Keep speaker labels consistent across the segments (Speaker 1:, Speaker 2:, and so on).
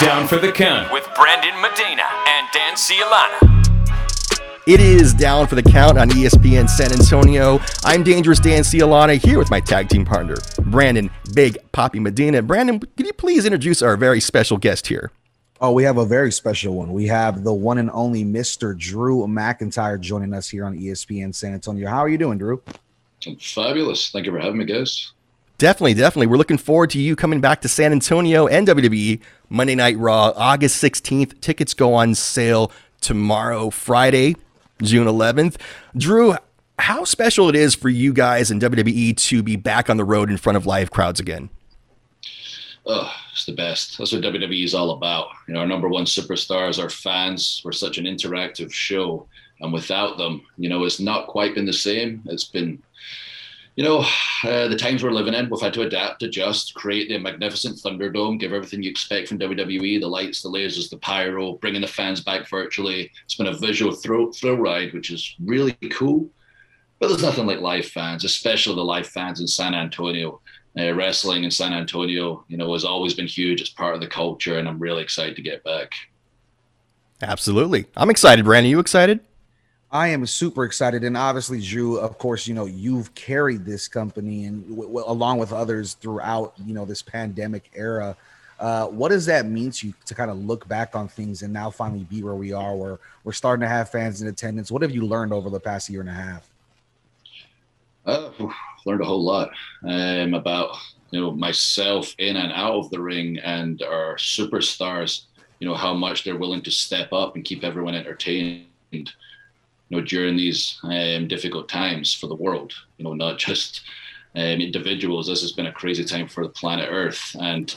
Speaker 1: Down for the Count with Brandon Medina and Dan Cialana.
Speaker 2: It is down for the count on ESPN San Antonio. I'm Dangerous Dan Cialana here with my tag team partner, Brandon Big Poppy Medina. Brandon, can you please introduce our very special guest here?
Speaker 3: Oh, we have a very special one. We have the one and only Mr. Drew McIntyre joining us here on ESPN San Antonio. How are you doing, Drew?
Speaker 4: Fabulous. Thank you for having me, guys.
Speaker 2: Definitely, definitely. We're looking forward to you coming back to San Antonio and WWE Monday Night Raw, August 16th. Tickets go on sale tomorrow, Friday, June 11th. Drew, how special it is for you guys in WWE to be back on the road in front of live crowds again.
Speaker 4: Oh, it's the best. That's what WWE is all about. You know, our number one superstars, our fans. We're such an interactive show, and without them, you know, it's not quite been the same. It's been, you know, uh, the times we're living in. We've had to adapt, adjust, create the magnificent Thunderdome, give everything you expect from WWE: the lights, the lasers, the pyro, bringing the fans back virtually. It's been a visual thrill, thrill ride, which is really cool. But there's nothing like live fans, especially the live fans in San Antonio. Uh, wrestling in San Antonio, you know, has always been huge. It's part of the culture, and I'm really excited to get back.
Speaker 2: Absolutely. I'm excited, Brandon. You excited?
Speaker 3: I am super excited, and obviously, Drew. Of course, you know you've carried this company and w- w- along with others throughout you know this pandemic era. Uh, what does that mean to you to kind of look back on things and now finally be where we are, where we're starting to have fans in attendance? What have you learned over the past year and a half?
Speaker 4: Uh, learned a whole lot um, about you know myself in and out of the ring and our superstars. You know how much they're willing to step up and keep everyone entertained. You know during these um, difficult times for the world. You know not just um, individuals. This has been a crazy time for the planet Earth, and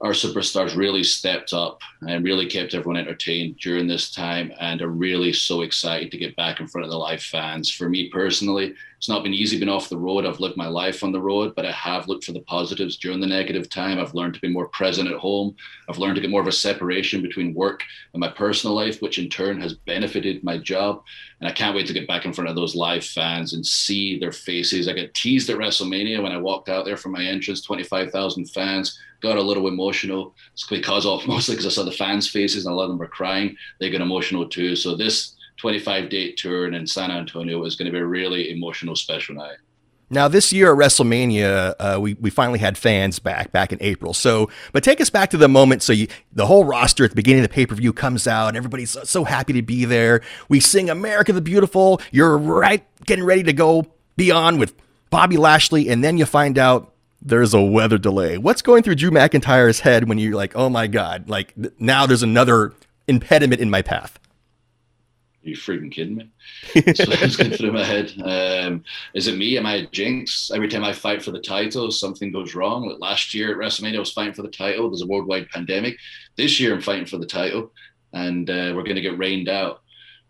Speaker 4: our superstars really stepped up and really kept everyone entertained during this time and are really so excited to get back in front of the live fans. For me personally, it's not been easy being off the road. I've lived my life on the road, but I have looked for the positives during the negative time. I've learned to be more present at home. I've learned to get more of a separation between work and my personal life, which in turn has benefited my job. And I can't wait to get back in front of those live fans and see their faces. I got teased at WrestleMania when I walked out there for my entrance, 25,000 fans got a little emotional. It's because of mostly because I saw the fans' faces and a lot of them were crying. They got emotional too. So this 25 date tour in San Antonio is going to be a really emotional, special night.
Speaker 2: Now, this year at WrestleMania, uh, we, we finally had fans back back in April. So, but take us back to the moment. So, you, the whole roster at the beginning of the pay per view comes out, everybody's so, so happy to be there. We sing "America the Beautiful." You're right, getting ready to go beyond with Bobby Lashley, and then you find out there's a weather delay. What's going through Drew McIntyre's head when you're like, "Oh my God!" Like th- now there's another impediment in my path.
Speaker 4: Are you freaking kidding me? What's going through my head. Um, is it me? Am I a jinx? Every time I fight for the title, something goes wrong. Like last year at WrestleMania, I was fighting for the title. There's a worldwide pandemic. This year, I'm fighting for the title, and uh, we're going to get rained out.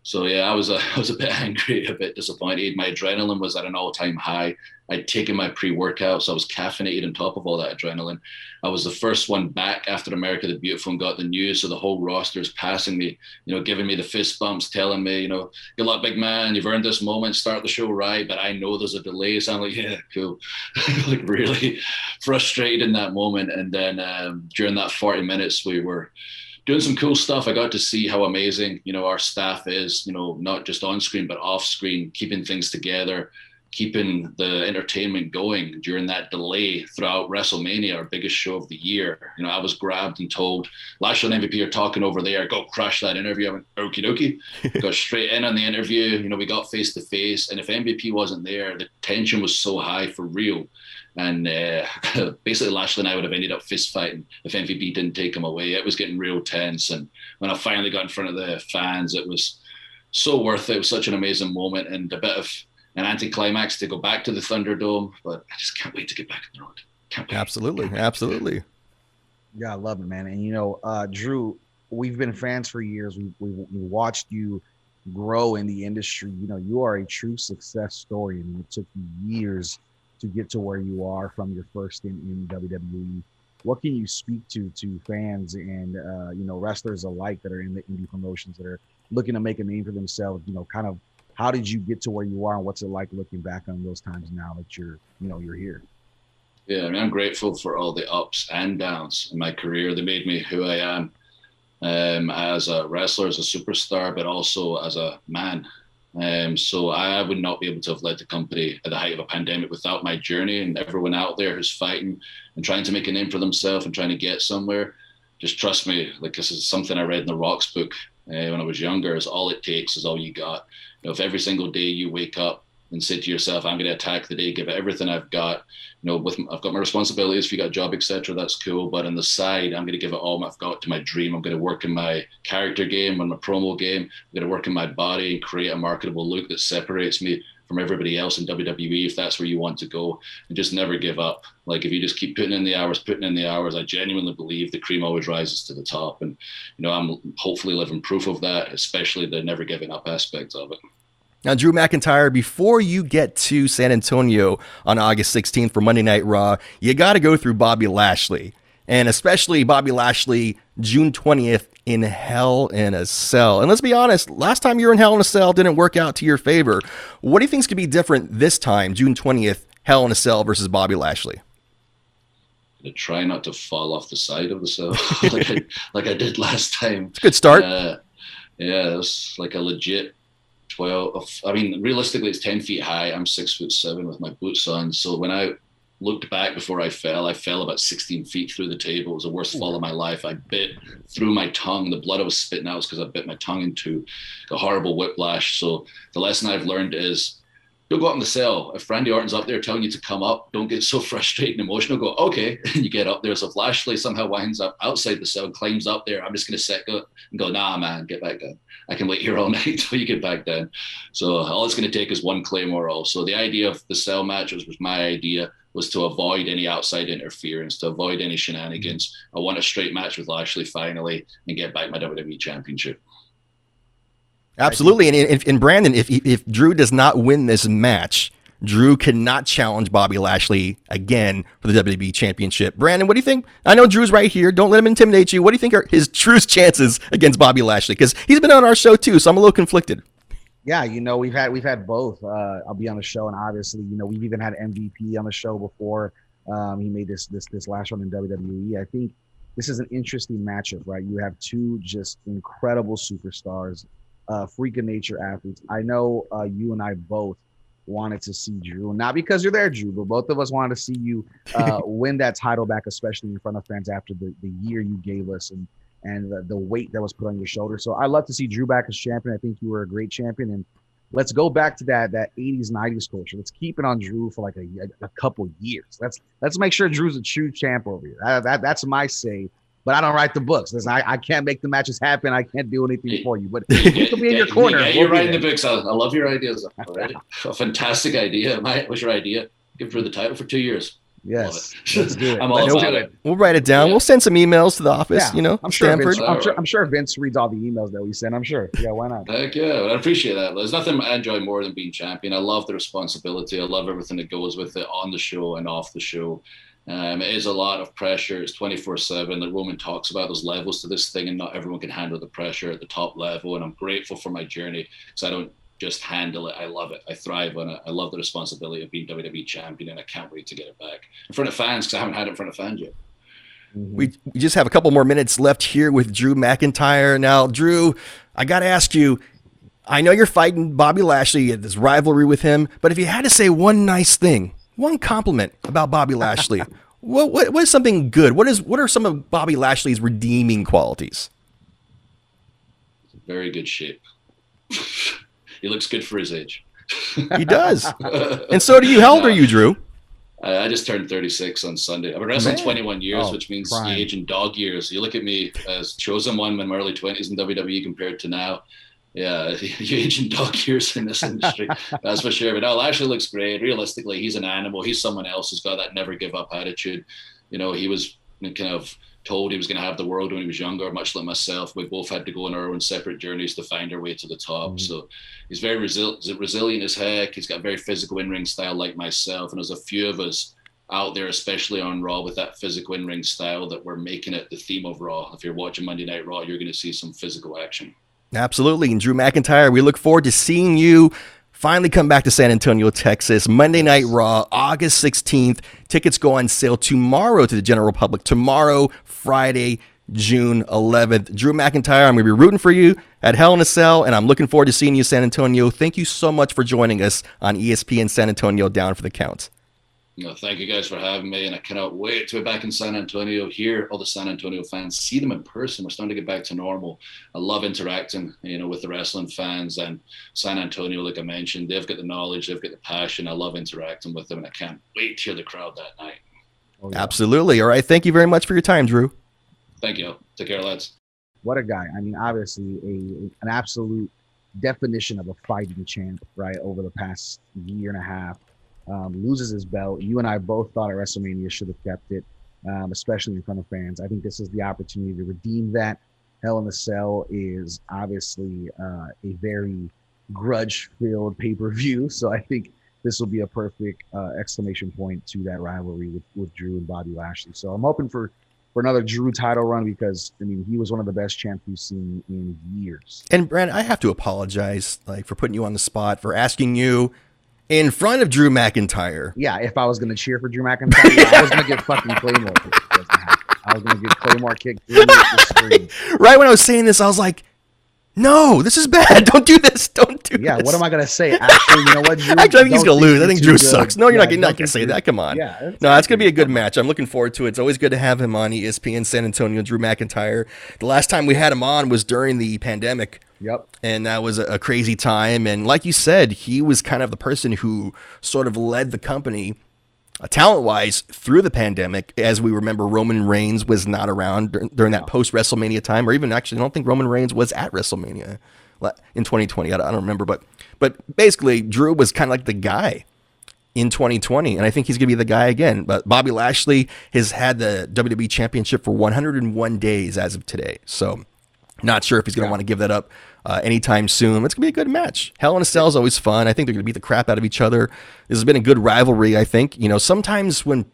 Speaker 4: So yeah, I was a, I was a bit angry, a bit disappointed. My adrenaline was at an all-time high. I'd taken my pre-workout, so I was caffeinated on top of all that adrenaline. I was the first one back after America the Beautiful and got the news, so the whole roster is passing me, you know, giving me the fist bumps, telling me, you know, good luck, big man, you've earned this moment, start the show right. But I know there's a delay, so I'm like, yeah, cool, like really frustrated in that moment. And then um, during that 40 minutes, we were doing some cool stuff. I got to see how amazing, you know, our staff is, you know, not just on screen, but off screen, keeping things together, keeping the entertainment going during that delay throughout WrestleMania, our biggest show of the year. You know, I was grabbed and told, Lashley and MVP are talking over there, go crash that interview. I went, okie dokie. got straight in on the interview. You know, we got face to face. And if MVP wasn't there, the tension was so high for real. And uh, basically, Lashley and I would have ended up fist fighting if MVP didn't take him away. It was getting real tense. And when I finally got in front of the fans, it was so worth it. It was such an amazing moment and a bit of an anticlimax to go back to the Thunderdome. But I just can't wait to get back on the road. Can't wait.
Speaker 2: Absolutely, absolutely.
Speaker 3: Yeah, I love it, man. And you know, uh, Drew, we've been fans for years. We, we we watched you grow in the industry. You know, you are a true success story, and it took you years to get to where you are from your first stint in WWE. What can you speak to to fans and uh, you know wrestlers alike that are in the indie promotions that are looking to make a name for themselves? You know, kind of how did you get to where you are, and what's it like looking back on those times now that you're you know you're here?
Speaker 4: Yeah, I mean, I'm grateful for all the ups and downs in my career. They made me who I am. um, as a wrestler, as a superstar, but also as a man. Um, so I would not be able to have led the company at the height of a pandemic without my journey and everyone out there who's fighting and trying to make a name for themselves and trying to get somewhere. Just trust me, like this is something I read in the Rocks book uh, when I was younger. Is all it takes is all you got. You know, if every single day you wake up and say to yourself, I'm going to attack the day, give it everything I've got. You know, with I've got my responsibilities. If you got a job, etc., that's cool. But on the side, I'm going to give it all I've got to my dream. I'm going to work in my character game, on my promo game. I'm going to work in my body and create a marketable look that separates me from everybody else in WWE if that's where you want to go and just never give up. Like if you just keep putting in the hours, putting in the hours, I genuinely believe the cream always rises to the top. And you know, I'm hopefully living proof of that, especially the never giving up aspect of it.
Speaker 2: Now, Drew McIntyre, before you get to San Antonio on August 16th for Monday Night Raw, you got to go through Bobby Lashley. And especially Bobby Lashley, June 20th in Hell in a Cell. And let's be honest, last time you were in Hell in a Cell didn't work out to your favor. What do you think is going to be different this time, June 20th, Hell in a Cell versus Bobby Lashley?
Speaker 4: To try not to fall off the side of the cell like, I, like I did last time.
Speaker 2: It's a good start.
Speaker 4: Uh, yeah, it was like a legit 12 i mean realistically it's 10 feet high. I'm six foot seven with my boots on. So when i looked back before i fell i fell about 16 feet through the table. It was the worst fall of my life. I bit through my tongue. The blood i was spitting out was because i bit my tongue into a horrible whiplash. So the lesson i've learned is don't go up in the cell. If Randy Orton's up there telling you to come up, don't get so frustrated and emotional. Go, okay, and you get up there. So Lashley somehow winds up outside the cell, climbs up there, I'm just going to sit go and go, nah, man, get back down. I can wait here all night till you get back down. So all it's going to take is one claymore. Also, the idea of the cell matches was my idea was to avoid any outside interference, to avoid any shenanigans. I want a straight match with Lashley finally and get back my WWE Championship.
Speaker 2: Absolutely, and, and, and Brandon, if if Drew does not win this match, Drew cannot challenge Bobby Lashley again for the WWE Championship. Brandon, what do you think? I know Drew's right here. Don't let him intimidate you. What do you think are his truest chances against Bobby Lashley? Because he's been on our show too, so I'm a little conflicted.
Speaker 3: Yeah, you know we've had we've had both. Uh, I'll be on the show, and obviously, you know, we've even had MVP on the show before. Um, he made this this this last run in WWE. I think this is an interesting matchup, right? You have two just incredible superstars, uh, freak of nature athletes. I know uh, you and I both wanted to see Drew, not because you're there, Drew, but both of us wanted to see you uh, win that title back, especially in front of fans after the, the year you gave us and and the, the weight that was put on your shoulder. So I love to see Drew back as champion. I think you were a great champion, and let's go back to that that 80s 90s culture. Let's keep it on Drew for like a, a, couple years. Let's let's make sure Drew's a true champ over here. That, that, that's my say but I don't write the books. Listen, I, I can't make the matches happen. I can't do anything for you. But you can be in your corner.
Speaker 4: Yeah, you're writing the books. I, I, love your ideas. a fantastic idea. My, was your idea? Give her the title for two years.
Speaker 3: Yes, let's do it.
Speaker 4: I'm all about it.
Speaker 2: We'll write it down. Yeah. We'll send some emails to the office. Yeah, you know,
Speaker 3: I'm sure, Vince, I'm sure. I'm sure Vince reads all the emails that we send. I'm sure. Yeah, why not?
Speaker 4: Heck yeah, I appreciate that. There's nothing I enjoy more than being champion. I love the responsibility. I love everything that goes with it on the show and off the show. Um, it is a lot of pressure. It's 24 7. The Roman talks about those levels to this thing, and not everyone can handle the pressure at the top level. And I'm grateful for my journey because I don't just handle it. I love it. I thrive on it. I love the responsibility of being WWE champion, and I can't wait to get it back in front of fans because I haven't had it in front of fans yet.
Speaker 2: We, we just have a couple more minutes left here with Drew McIntyre. Now, Drew, I got to ask you I know you're fighting Bobby Lashley, this rivalry with him, but if you had to say one nice thing one compliment about Bobby Lashley. what, what, what is something good? What is what are some of Bobby Lashley's redeeming qualities?
Speaker 4: Very good shape. he looks good for his age.
Speaker 2: he does. and so do you. How old are you, Drew?
Speaker 4: I just turned 36 on Sunday. I've been wrestling Man. 21 years, oh, which means age in dog years. You look at me as chosen one in my early 20s in WWE compared to now yeah, you ancient dog years in this industry, that's for sure. But no, actually looks great. Realistically, he's an animal. He's someone else who's got that never give up attitude. You know, he was kind of told he was going to have the world when he was younger, much like myself. We both had to go on our own separate journeys to find our way to the top. Mm-hmm. So he's very resil- resilient as heck. He's got a very physical in ring style like myself. And there's a few of us out there, especially on Raw, with that physical in ring style that we're making it the theme of Raw. If you're watching Monday Night Raw, you're going to see some physical action.
Speaker 2: Absolutely. And Drew McIntyre, we look forward to seeing you finally come back to San Antonio, Texas. Monday Night Raw, August 16th. Tickets go on sale tomorrow to the general public. Tomorrow, Friday, June 11th. Drew McIntyre, I'm going to be rooting for you at Hell in a Cell, and I'm looking forward to seeing you, San Antonio. Thank you so much for joining us on ESPN San Antonio Down for the Count.
Speaker 4: No, thank you guys for having me, and I cannot wait to be back in San Antonio. Hear all the San Antonio fans, see them in person. We're starting to get back to normal. I love interacting, you know, with the wrestling fans and San Antonio. Like I mentioned, they've got the knowledge, they've got the passion. I love interacting with them, and I can't wait to hear the crowd that night.
Speaker 2: Oh, yeah. Absolutely. All right. Thank you very much for your time, Drew.
Speaker 4: Thank you. Take care, lads.
Speaker 3: What a guy! I mean, obviously, a an absolute definition of a fighting champ, right? Over the past year and a half um, loses his belt. You and I both thought at WrestleMania should have kept it, um, especially in front of fans. I think this is the opportunity to redeem that. Hell in the Cell is obviously uh, a very grudge-filled pay-per-view, so I think this will be a perfect uh, exclamation point to that rivalry with, with Drew and Bobby Lashley. So I'm hoping for for another Drew title run because I mean he was one of the best champs we've seen in years.
Speaker 2: And Brand, I have to apologize like for putting you on the spot for asking you in front of Drew McIntyre.
Speaker 3: Yeah, if I was going to cheer for Drew McIntyre, yeah, I was going to get fucking Claymore. I was going to get Claymore kicked.
Speaker 2: right when I was saying this, I was like, no, this is bad. Don't do this. Don't do this.
Speaker 3: yeah,
Speaker 2: this.
Speaker 3: what am I gonna say? Actually, you know what? Drew,
Speaker 2: Actually, I think he's gonna lose. I think Drew good. sucks. No, you're yeah, not, not gonna say that. Come on. Yeah, no, that's gonna be a good match. I'm looking forward to it. It's always good to have him on ESPN San Antonio. Drew McIntyre. The last time we had him on was during the pandemic.
Speaker 3: Yep.
Speaker 2: And that was a, crazy time. And like you said, he was kind of the person who sort of led the company uh, talent wise through the pandemic. As we remember, Roman Reigns was not around during, during that post WrestleMania time, or even actually, I don't think Roman Reigns was at WrestleMania in 2020. I don't, I don't remember, but but basically, Drew was kind of like the guy in 2020, and I think he's going to be the guy again. But Bobby Lashley has had the WWE Championship for 101 days as of today, so not sure if he's going to yeah. want to give that up uh, anytime soon. It's going to be a good match. Hell in a Cell is always fun. I think they're going to beat the crap out of each other. This has been a good rivalry. I think you know sometimes when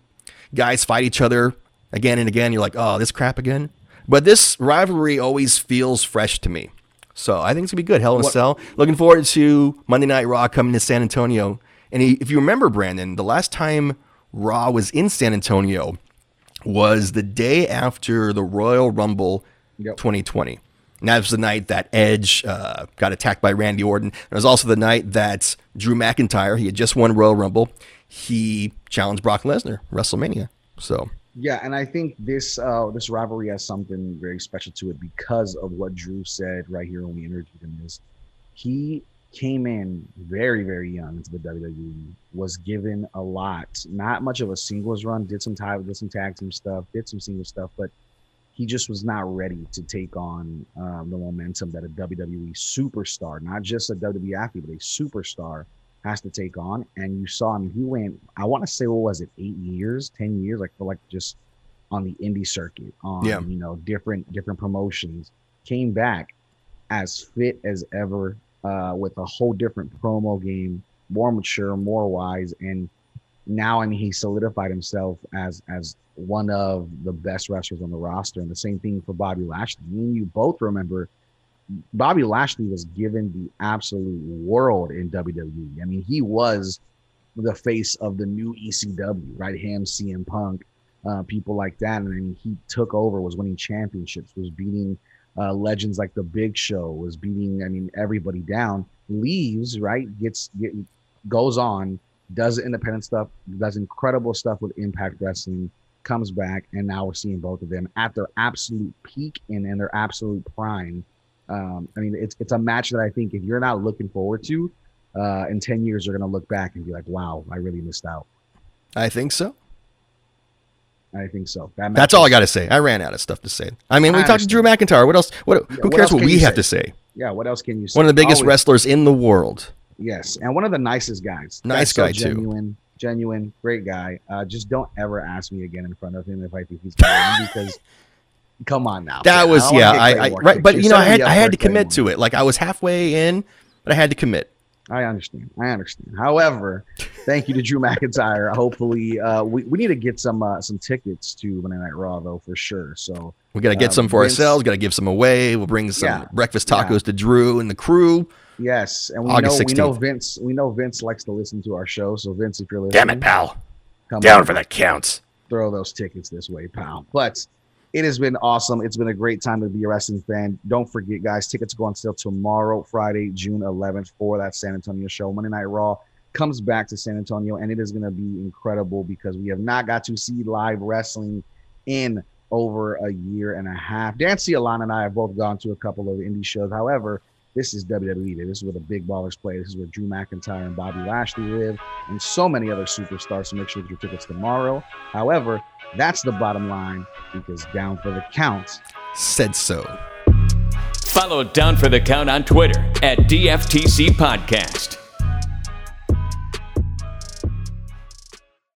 Speaker 2: guys fight each other again and again, you're like, oh, this crap again. But this rivalry always feels fresh to me. So I think it's gonna be good. Hell in a Cell. Looking forward to Monday Night Raw coming to San Antonio. And if you remember, Brandon, the last time Raw was in San Antonio was the day after the Royal Rumble yep. 2020. And that was the night that Edge uh, got attacked by Randy Orton. It was also the night that Drew McIntyre, he had just won Royal Rumble, he challenged Brock Lesnar WrestleMania. So
Speaker 3: yeah, and I think this uh, this rivalry has something very special to it because of what Drew said right here when we interviewed him. Is he came in very very young into the WWE, was given a lot, not much of a singles run, did some tag, did some tag team stuff, did some single stuff, but he just was not ready to take on um, the momentum that a WWE superstar, not just a WWE athlete, but a superstar has to take on. And you saw him, he went, I want to say, what was it, eight years, 10 years, like for like just on the indie circuit, on, yeah. you know, different, different promotions, came back as fit as ever, uh, with a whole different promo game, more mature, more wise. And now, I mean, he solidified himself as, as one of the best wrestlers on the roster. And the same thing for Bobby Lashley. Me and you both remember Bobby Lashley was given the absolute world in WWE. I mean, he was the face of the new ECW, right? Him, CM Punk, uh, people like that. And I mean, he took over, was winning championships, was beating uh, legends like The Big Show, was beating, I mean, everybody down. Leaves, right? Gets, get, goes on, does independent stuff, does incredible stuff with Impact Wrestling, comes back, and now we're seeing both of them at their absolute peak and in their absolute prime um, I mean, it's it's a match that I think if you're not looking forward to, uh, in ten years you're gonna look back and be like, "Wow, I really missed out."
Speaker 2: I think so.
Speaker 3: I think so.
Speaker 2: That That's all I got to say. I ran out of stuff to say. I mean, we I talked to Drew McIntyre. What else? What? Yeah, who what cares what we have to say?
Speaker 3: Yeah. What else can you say?
Speaker 2: One of the biggest Always. wrestlers in the world.
Speaker 3: Yes, and one of the nicest guys.
Speaker 2: Nice guy
Speaker 3: so genuine, too. Genuine, great guy. Uh, just don't ever ask me again in front of him if I think he's going because come on now.
Speaker 2: That was yeah, I, I right, but you know, I had I had to commit to it. Like I was halfway in, but I had to commit.
Speaker 3: I understand. I understand. However, thank you to Drew McIntyre. Hopefully, uh, we, we need to get some uh, some tickets to Monday Night Raw though for sure. So
Speaker 2: we got to get uh, some for Vince, ourselves. Got to give some away. We'll bring some yeah, breakfast tacos yeah. to Drew and the crew.
Speaker 3: Yes, and we August know 16th. we know Vince. We know Vince likes to listen to our show. So Vince, if you're listening,
Speaker 2: damn it, pal, come down on, for the counts.
Speaker 3: Throw those tickets this way, pal. But it has been awesome. It's been a great time to be a wrestling fan. Don't forget, guys, tickets go on sale tomorrow, Friday, June 11th, for that San Antonio show. Monday Night Raw comes back to San Antonio, and it is going to be incredible because we have not got to see live wrestling in over a year and a half. Dan Alana and I have both gone to a couple of indie shows. However, this is WWE. This is where the big ballers play. This is where Drew McIntyre and Bobby Lashley live, and so many other superstars. So make sure to get your tickets tomorrow. However, that's the bottom line because Down for the Count
Speaker 2: said so.
Speaker 1: Follow Down for the Count on Twitter at DFTC Podcast.